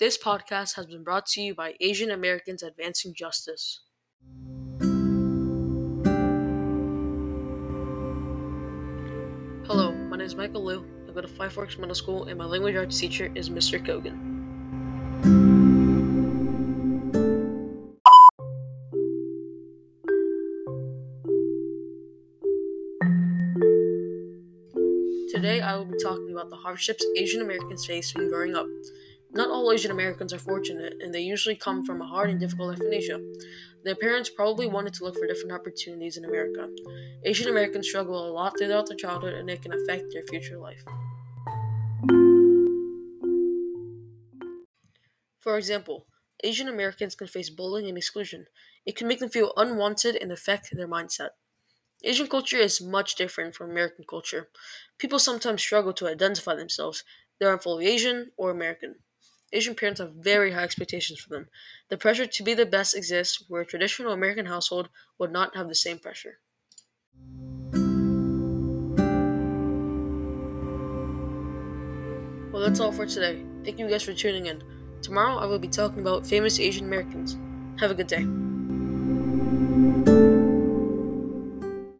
This podcast has been brought to you by Asian Americans Advancing Justice. Hello, my name is Michael Liu. I go to Five Forks Middle School, and my language arts teacher is Mr. Kogan. Today, I will be talking about the hardships Asian Americans face when growing up. Not all Asian Americans are fortunate, and they usually come from a hard and difficult life in Asia. Their parents probably wanted to look for different opportunities in America. Asian Americans struggle a lot throughout their childhood, and it can affect their future life. For example, Asian Americans can face bullying and exclusion. It can make them feel unwanted and affect their mindset. Asian culture is much different from American culture. People sometimes struggle to identify themselves. They aren't fully Asian or American. Asian parents have very high expectations for them. The pressure to be the best exists where a traditional American household would not have the same pressure. Well, that's all for today. Thank you guys for tuning in. Tomorrow I will be talking about famous Asian Americans. Have a good day.